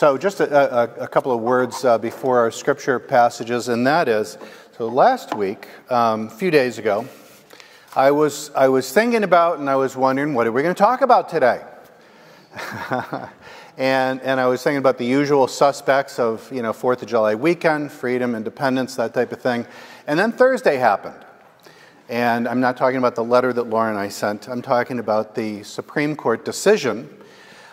So, just a, a, a couple of words uh, before our scripture passages, and that is so last week, um, a few days ago, I was, I was thinking about and I was wondering, what are we going to talk about today? and, and I was thinking about the usual suspects of, you know, Fourth of July weekend, freedom, independence, that type of thing. And then Thursday happened. And I'm not talking about the letter that Laura and I sent, I'm talking about the Supreme Court decision.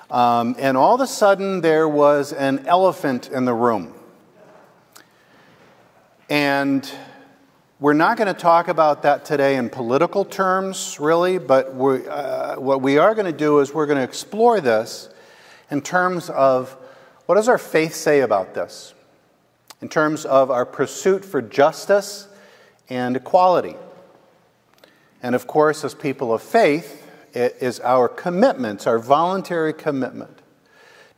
Um, and all of a sudden, there was an elephant in the room. And we're not going to talk about that today in political terms, really, but uh, what we are going to do is we're going to explore this in terms of what does our faith say about this? In terms of our pursuit for justice and equality. And of course, as people of faith, it is our commitments, our voluntary commitment,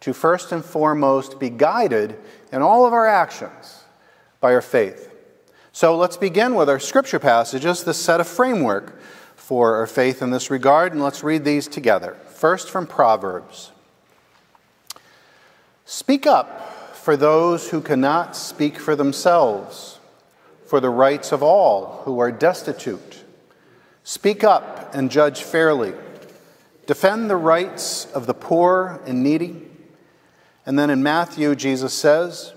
to first and foremost be guided in all of our actions by our faith. So let's begin with our scripture passages, this set a framework for our faith in this regard, and let's read these together. First from Proverbs Speak up for those who cannot speak for themselves, for the rights of all who are destitute Speak up and judge fairly. Defend the rights of the poor and needy. And then in Matthew, Jesus says,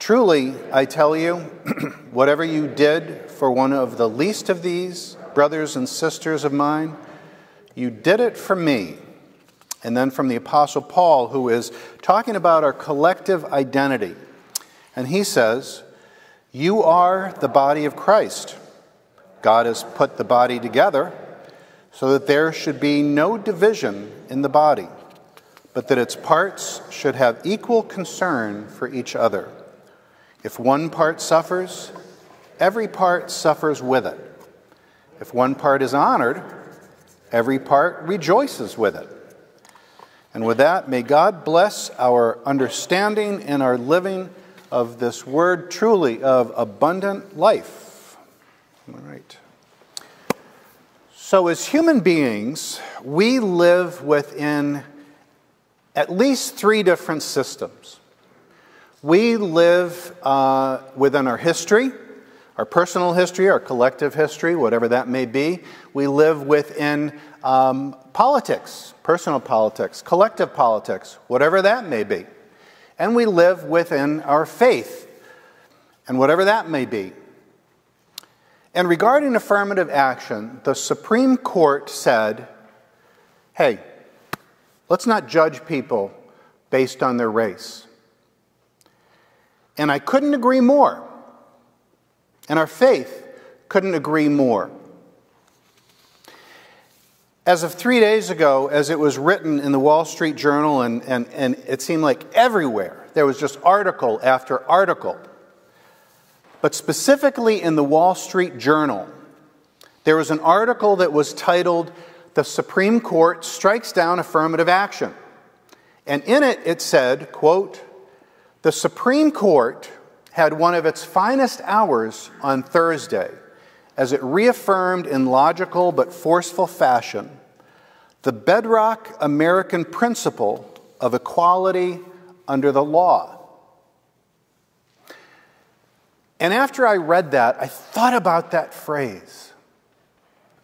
Truly, I tell you, whatever you did for one of the least of these brothers and sisters of mine, you did it for me. And then from the Apostle Paul, who is talking about our collective identity. And he says, You are the body of Christ God has put the body together so that there should be no division in the body, but that its parts should have equal concern for each other. If one part suffers, every part suffers with it. If one part is honored, every part rejoices with it. And with that, may God bless our understanding and our living of this word truly of abundant life. All right. So, as human beings, we live within at least three different systems. We live uh, within our history, our personal history, our collective history, whatever that may be. We live within um, politics, personal politics, collective politics, whatever that may be. And we live within our faith, and whatever that may be. And regarding affirmative action, the Supreme Court said, hey, let's not judge people based on their race. And I couldn't agree more. And our faith couldn't agree more. As of three days ago, as it was written in the Wall Street Journal, and, and, and it seemed like everywhere, there was just article after article but specifically in the Wall Street Journal, there was an article that was titled, The Supreme Court Strikes Down Affirmative Action. And in it, it said, quote, The Supreme Court had one of its finest hours on Thursday as it reaffirmed in logical but forceful fashion the bedrock American principle of equality under the law. And after I read that, I thought about that phrase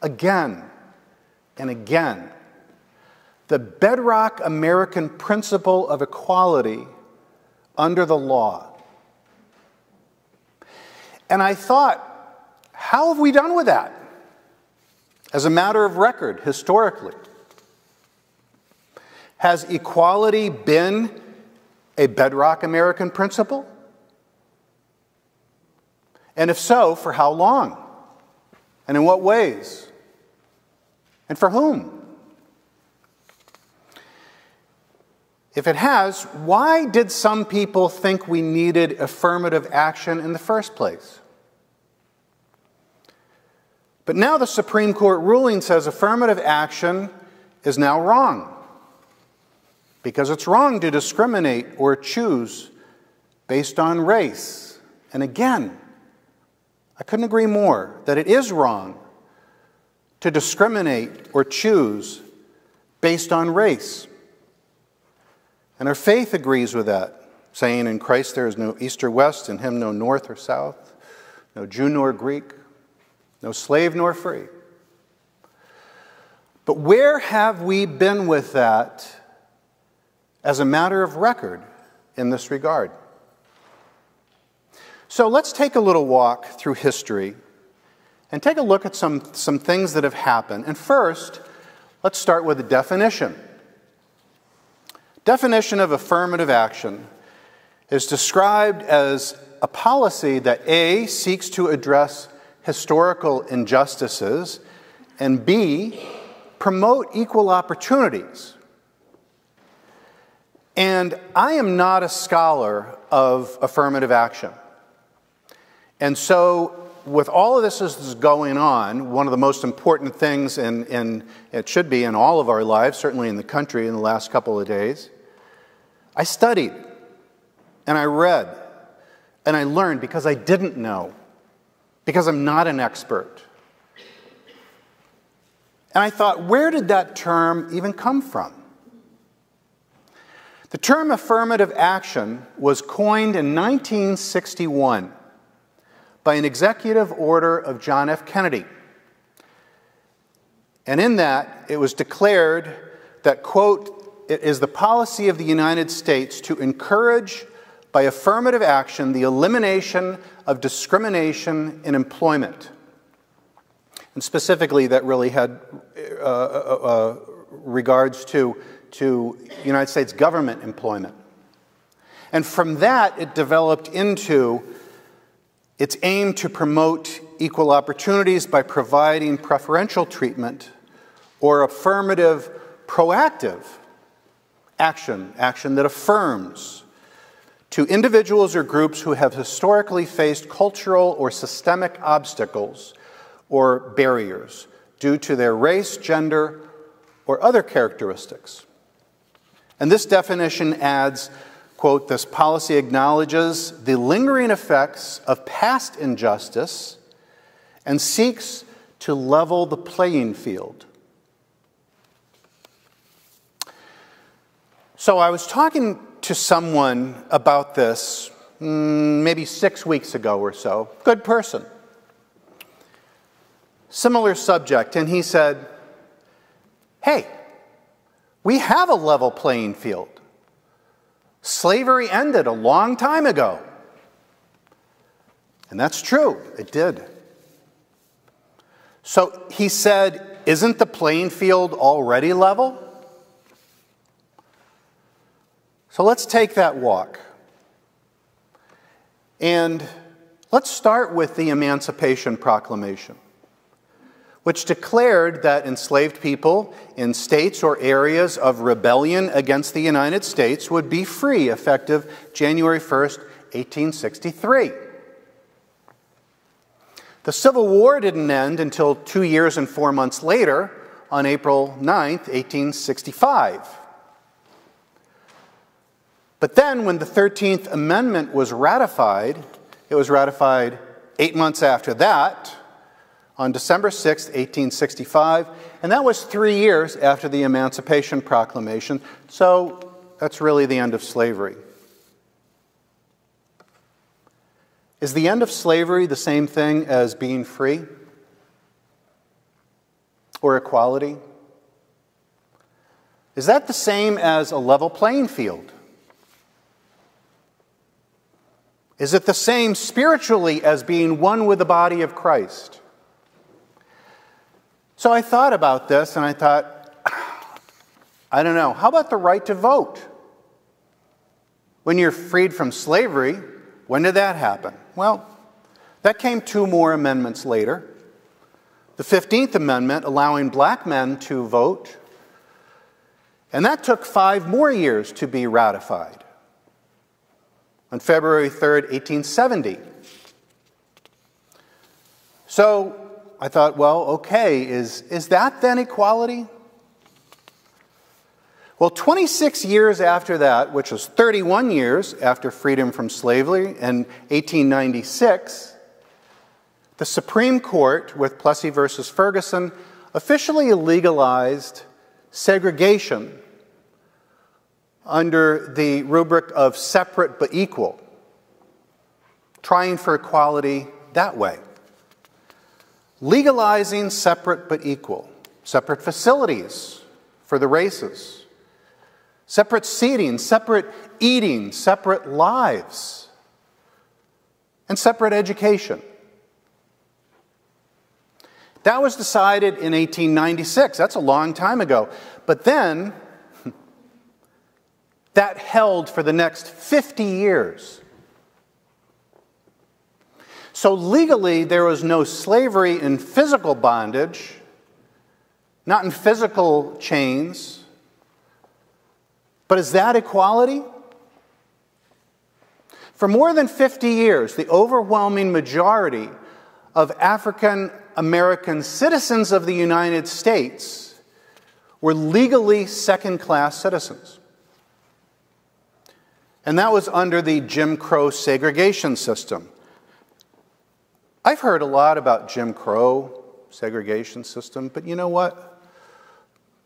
again and again. The bedrock American principle of equality under the law. And I thought, how have we done with that? As a matter of record, historically. Has equality been a bedrock American principle? And if so, for how long? And in what ways? And for whom? If it has, why did some people think we needed affirmative action in the first place? But now the Supreme Court ruling says affirmative action is now wrong because it's wrong to discriminate or choose based on race. And again, I couldn't agree more that it is wrong to discriminate or choose based on race. And our faith agrees with that, saying, In Christ there is no east or west, in him no north or south, no Jew nor Greek, no slave nor free. But where have we been with that as a matter of record in this regard? So let's take a little walk through history and take a look at some, some things that have happened. And first, let's start with a definition. Definition of affirmative action is described as a policy that A seeks to address historical injustices and B promote equal opportunities. And I am not a scholar of affirmative action. And so, with all of this is going on, one of the most important things, and, and it should be in all of our lives, certainly in the country in the last couple of days, I studied and I read and I learned because I didn't know, because I'm not an expert. And I thought, where did that term even come from? The term affirmative action was coined in 1961 by an executive order of John F. Kennedy. And in that, it was declared that, quote, it is the policy of the United States to encourage by affirmative action the elimination of discrimination in employment. And specifically, that really had uh, uh, uh, regards to, to United States government employment. And from that, it developed into its aim to promote equal opportunities by providing preferential treatment or affirmative, proactive action, action that affirms to individuals or groups who have historically faced cultural or systemic obstacles or barriers due to their race, gender, or other characteristics. And this definition adds quote, this policy acknowledges the lingering effects of past injustice and seeks to level the playing field. So I was talking to someone about this mm, maybe six weeks ago or so, good person. Similar subject, and he said, Hey, we have a level playing field. Slavery ended a long time ago. And that's true, it did. So he said, Isn't the playing field already level? So let's take that walk. And let's start with the Emancipation Proclamation which declared that enslaved people in states or areas of rebellion against the United States would be free effective January 1st, 1863. The Civil War didn't end until two years and four months later, on April 9th, 1865. But then, when the 13th Amendment was ratified, it was ratified eight months after that on December 6, 1865, and that was three years after the Emancipation Proclamation, so that's really the end of slavery. Is the end of slavery the same thing as being free or equality? Is that the same as a level playing field? Is it the same spiritually as being one with the body of Christ? So I thought about this and I thought, I don't know, how about the right to vote? When you're freed from slavery, when did that happen? Well, that came two more amendments later. The 15th Amendment allowing black men to vote, and that took five more years to be ratified. On February 3rd, 1870. So I thought, well, okay, is, is that then equality? Well, 26 years after that, which was 31 years after freedom from slavery in 1896, the Supreme Court, with Plessy versus Ferguson, officially legalized segregation under the rubric of separate but equal, trying for equality that way. Legalizing separate but equal, separate facilities for the races, separate seating, separate eating, separate lives, and separate education. That was decided in 1896. That's a long time ago. But then, that held for the next 50 years. So, legally, there was no slavery in physical bondage, not in physical chains. But is that equality? For more than 50 years, the overwhelming majority of African American citizens of the United States were legally second class citizens. And that was under the Jim Crow segregation system. I've heard a lot about Jim Crow segregation system, but you know what?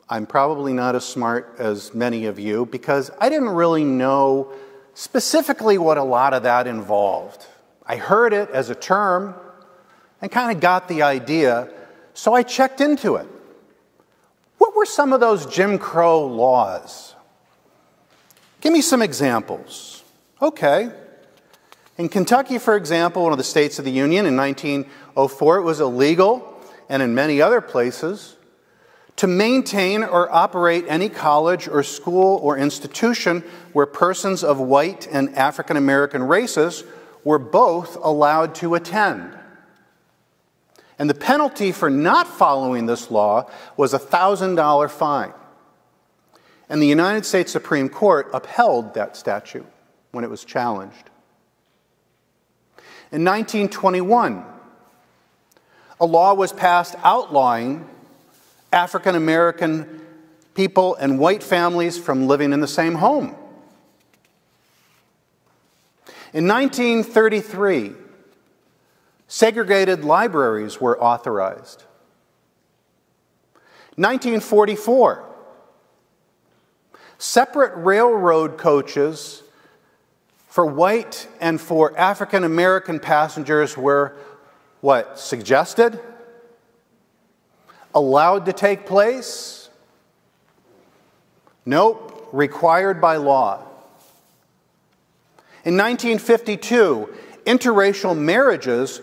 I'm probably not as smart as many of you because I didn't really know specifically what a lot of that involved. I heard it as a term, and kind of got the idea, so I checked into it. What were some of those Jim Crow laws? Give me some examples. Okay. In Kentucky, for example, one of the states of the Union in 1904, it was illegal, and in many other places, to maintain or operate any college or school or institution where persons of white and African American races were both allowed to attend. And the penalty for not following this law was a $1,000 fine. And the United States Supreme Court upheld that statute when it was challenged. In 1921, a law was passed outlawing African American people and white families from living in the same home. In 1933, Segregated libraries were authorized. 1944, separate railroad coaches for white and for African American passengers were what? Suggested? Allowed to take place? Nope, required by law. In 1952, interracial marriages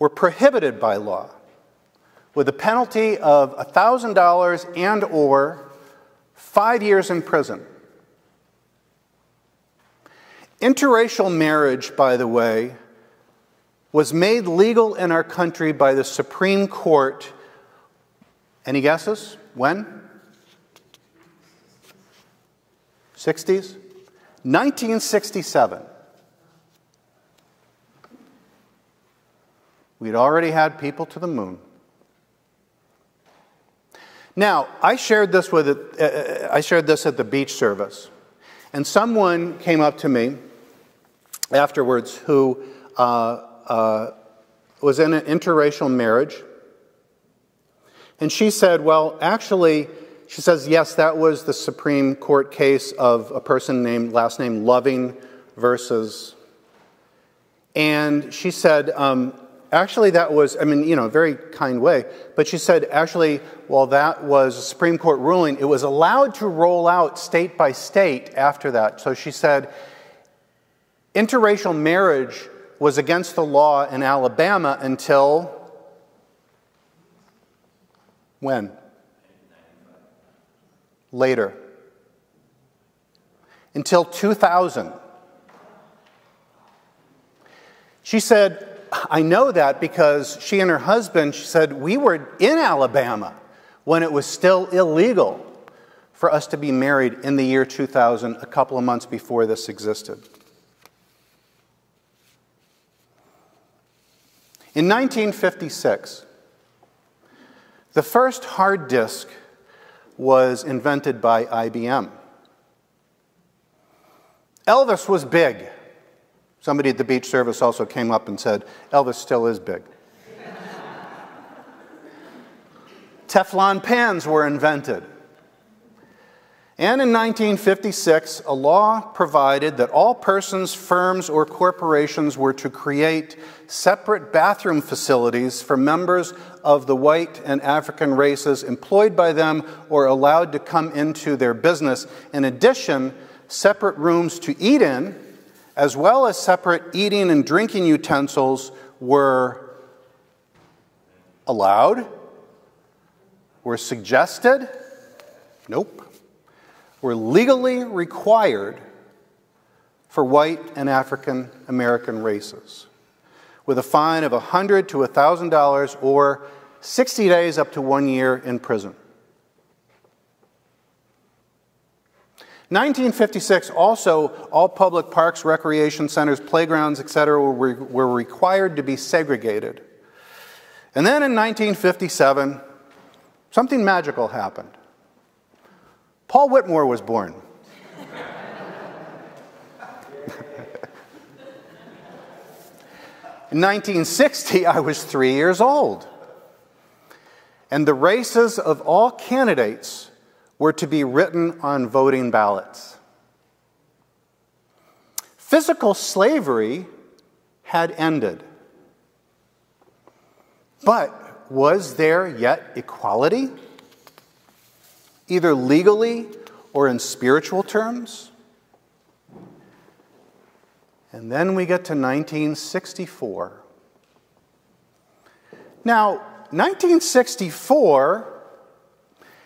were prohibited by law with a penalty of $1,000 and or 5 years in prison. Interracial marriage, by the way, was made legal in our country by the Supreme Court. Any guesses? When? 60s? 1967. We'd already had people to the moon. Now, I shared this with it, uh, uh, I shared this at the beach service, and someone came up to me afterwards who uh, uh, was in an interracial marriage, and she said, "Well, actually." She says, yes, that was the Supreme Court case of a person named, last name Loving versus. And she said, um, actually, that was, I mean, you know, very kind way, but she said, actually, while that was a Supreme Court ruling, it was allowed to roll out state by state after that. So she said, interracial marriage was against the law in Alabama until when? Later. Until 2000. She said, I know that because she and her husband, she said, we were in Alabama when it was still illegal for us to be married in the year 2000, a couple of months before this existed. In 1956, the first hard disk was invented by IBM. Elvis was big. Somebody at the beach service also came up and said, Elvis still is big. Teflon pans were invented. And in 1956, a law provided that all persons, firms, or corporations were to create separate bathroom facilities for members of the white and African races employed by them or allowed to come into their business. In addition, separate rooms to eat in, as well as separate eating and drinking utensils, were allowed, were suggested. Nope were legally required for white and African American races, with a fine of 100 to $1,000 or 60 days up to one year in prison. 1956, also, all public parks, recreation centers, playgrounds, etc., were, were required to be segregated. And then in 1957, something magical happened. Paul Whitmore was born. In 1960, I was three years old. And the races of all candidates were to be written on voting ballots. Physical slavery had ended. But was there yet equality? Either legally or in spiritual terms. And then we get to 1964. Now, 1964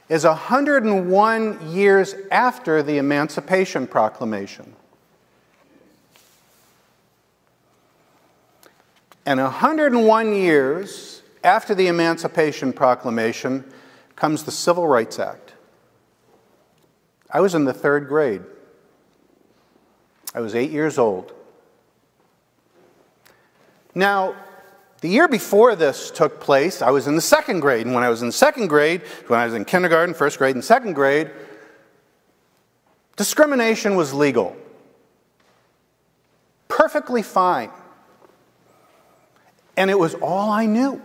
is 101 years after the Emancipation Proclamation. And 101 years after the Emancipation Proclamation comes the Civil Rights Act. I was in the third grade. I was eight years old. Now, the year before this took place, I was in the second grade. And when I was in second grade, when I was in kindergarten, first grade, and second grade, discrimination was legal. Perfectly fine. And it was all I knew.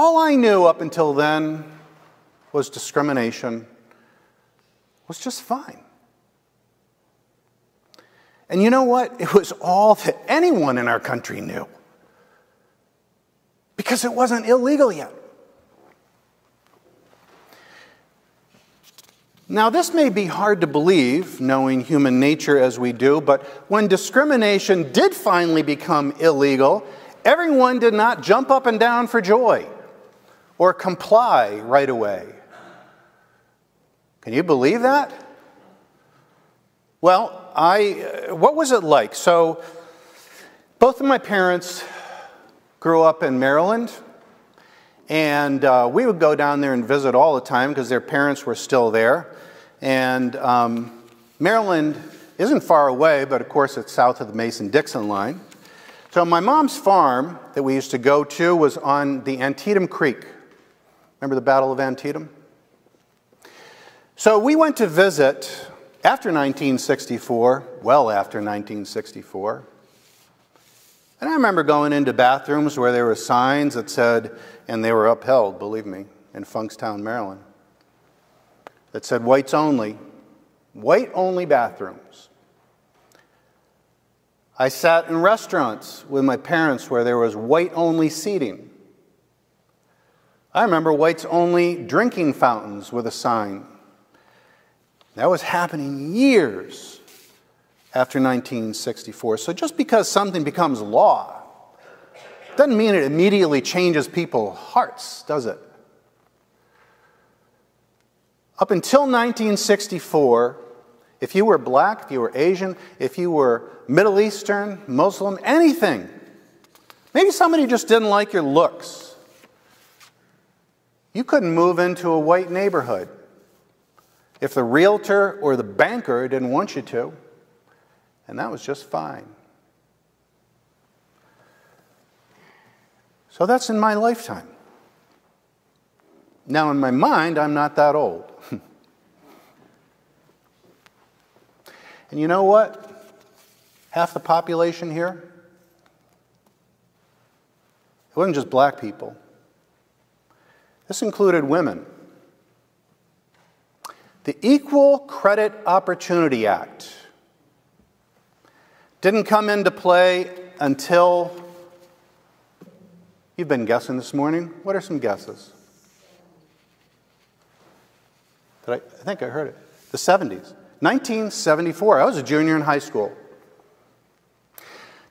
All I knew up until then was discrimination was just fine. And you know what? It was all that anyone in our country knew. Because it wasn't illegal yet. Now, this may be hard to believe, knowing human nature as we do, but when discrimination did finally become illegal, everyone did not jump up and down for joy or comply right away. Can you believe that? Well, I, uh, what was it like? So, both of my parents grew up in Maryland, and uh, we would go down there and visit all the time because their parents were still there. And um, Maryland isn't far away, but of course it's south of the Mason Dixon line. So, my mom's farm that we used to go to was on the Antietam Creek. Remember the Battle of Antietam? So we went to visit after 1964, well after 1964. And I remember going into bathrooms where there were signs that said, and they were upheld, believe me, in Funkstown, Maryland, that said whites only, white only bathrooms. I sat in restaurants with my parents where there was white only seating. I remember whites only drinking fountains with a sign. That was happening years after 1964. So just because something becomes law doesn't mean it immediately changes people's hearts, does it? Up until 1964, if you were black, if you were Asian, if you were Middle Eastern, Muslim, anything, maybe somebody just didn't like your looks you couldn't move into a white neighborhood if the realtor or the banker didn't want you to, and that was just fine. So that's in my lifetime. Now, in my mind, I'm not that old. and you know what? Half the population here, it wasn't just black people. This included women. The Equal Credit Opportunity Act didn't come into play until. You've been guessing this morning. What are some guesses? Did I, I think I heard it. The 70s. 1974. I was a junior in high school.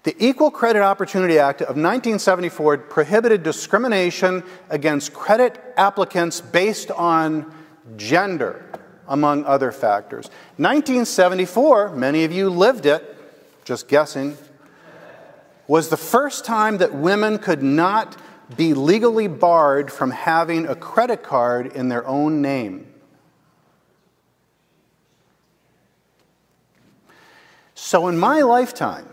The Equal Credit Opportunity Act of 1974 prohibited discrimination against credit applicants based on gender, among other factors. 1974, many of you lived it, just guessing, was the first time that women could not be legally barred from having a credit card in their own name. So, in my lifetime,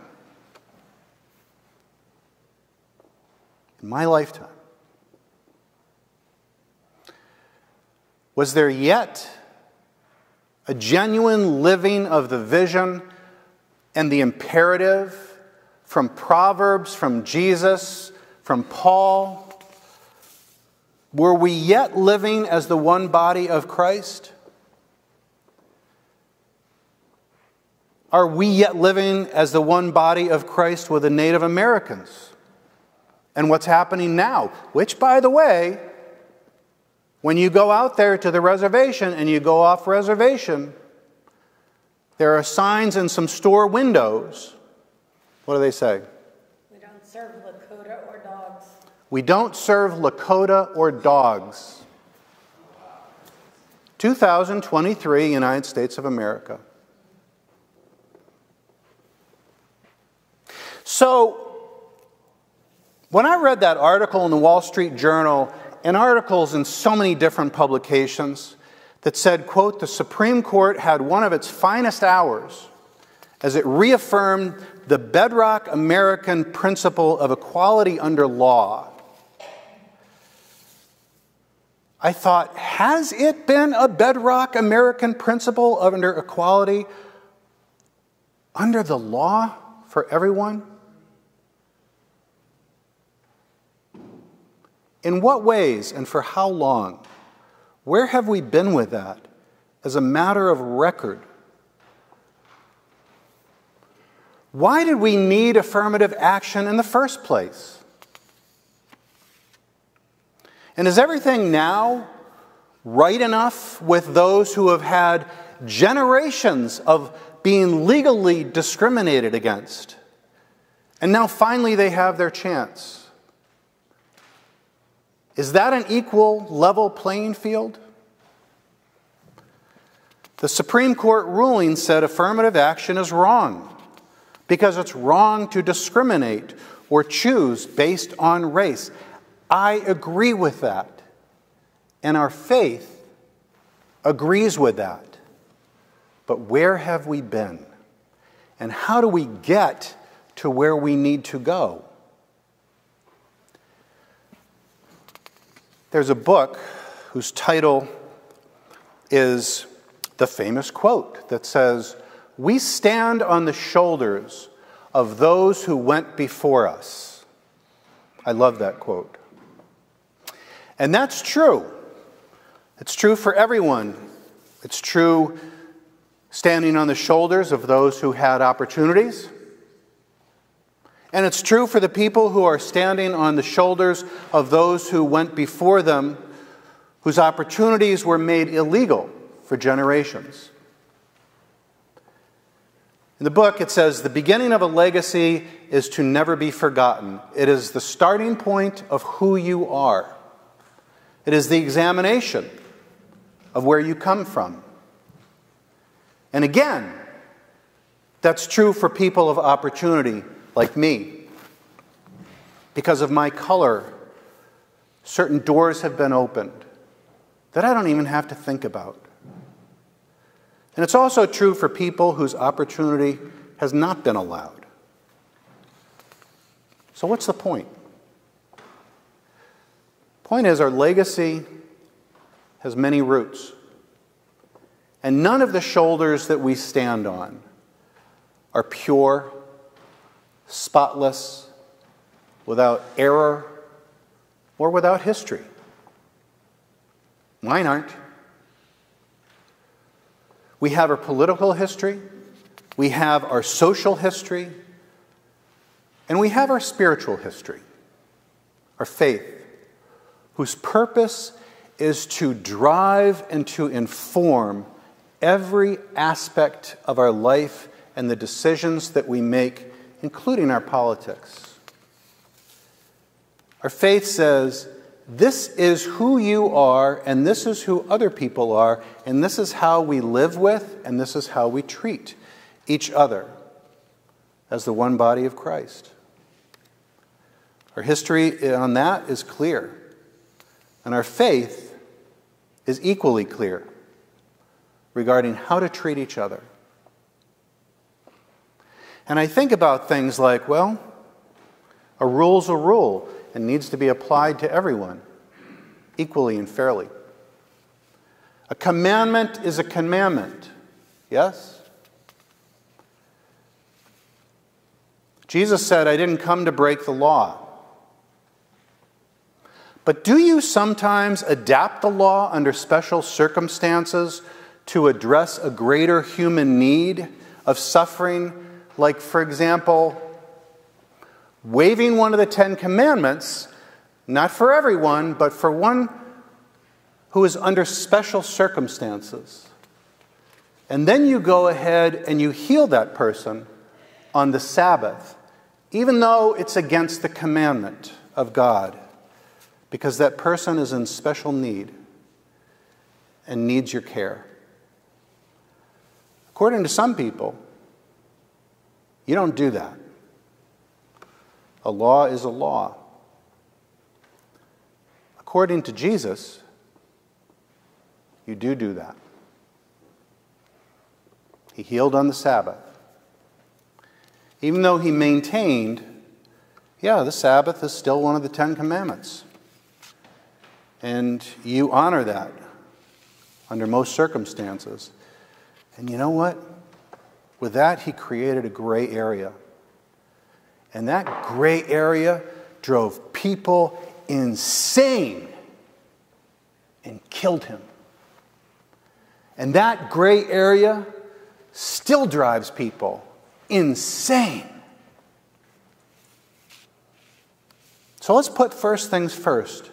in my lifetime, was there yet a genuine living of the vision and the imperative from Proverbs, from Jesus, from Paul? Were we yet living as the one body of Christ? Are we yet living as the one body of Christ with the Native Americans? And what's happening now? Which, by the way, when you go out there to the reservation and you go off reservation, there are signs in some store windows. What do they say? We don't serve Lakota or dogs. We don't serve Lakota or dogs. 2023, United States of America. So, when I read that article in the Wall Street Journal and articles in so many different publications, that said, quote, the Supreme Court had one of its finest hours as it reaffirmed the bedrock American principle of equality under law. I thought, has it been a bedrock American principle of under equality under the law for everyone? In what ways and for how long? Where have we been with that as a matter of record? Why did we need affirmative action in the first place? And is everything now right enough with those who have had generations of being legally discriminated against? And now finally they have their chance. Is that an equal, level playing field? The Supreme Court ruling said affirmative action is wrong because it's wrong to discriminate or choose based on race. I agree with that. And our faith agrees with that. But where have we been? And how do we get to where we need to go? There's a book whose title is the famous quote that says, We stand on the shoulders of those who went before us. I love that quote. And that's true. It's true for everyone. It's true standing on the shoulders of those who had opportunities. And it's true for the people who are standing on the shoulders of those who went before them, whose opportunities were made illegal for generations. In the book, it says the beginning of a legacy is to never be forgotten. It is the starting point of who you are, it is the examination of where you come from. And again, that's true for people of opportunity like me. Because of my color, certain doors have been opened that I don't even have to think about. And it's also true for people whose opportunity has not been allowed. So, what's the point? Point is, our legacy has many roots. And none of the shoulders that we stand on are pure spotless, without error, or without history. Mine aren't. We have our political history, we have our social history, and we have our spiritual history, our faith, whose purpose is to drive and to inform every aspect of our life and the decisions that we make, including our politics. Our faith says, this is who you are, and this is who other people are, and this is how we live with, and this is how we treat each other as the one body of Christ. Our history on that is clear, and our faith is equally clear regarding how to treat each other. And I think about things like, well, a rule's a rule and needs to be applied to everyone equally and fairly. A commandment is a commandment, yes? Jesus said, I didn't come to break the law. But do you sometimes adapt the law under special circumstances to address a greater human need of suffering? Like, for example, waiving one of the Ten Commandments, not for everyone, but for one who is under special circumstances. And then you go ahead and you heal that person on the Sabbath, even though it's against the commandment of God, because that person is in special need and needs your care. According to some people, you don't do that. A law is a law. According to Jesus, you do do that. He healed on the Sabbath. Even though he maintained, yeah, the Sabbath is still one of the Ten Commandments. And you honor that under most circumstances. And you know what? With that, he created a gray area. And that gray area drove people insane and killed him. And that gray area still drives people insane. So let's put first things first.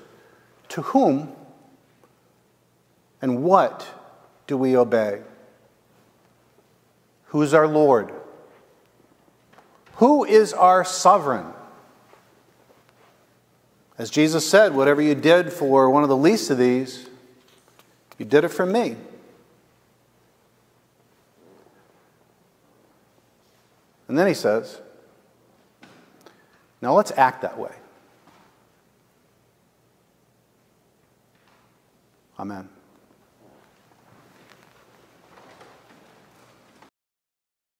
To whom and what do we obey? Who's our Lord? Who is our sovereign? As Jesus said, whatever you did for one of the least of these, you did it for me. And then he says, now let's act that way. Amen.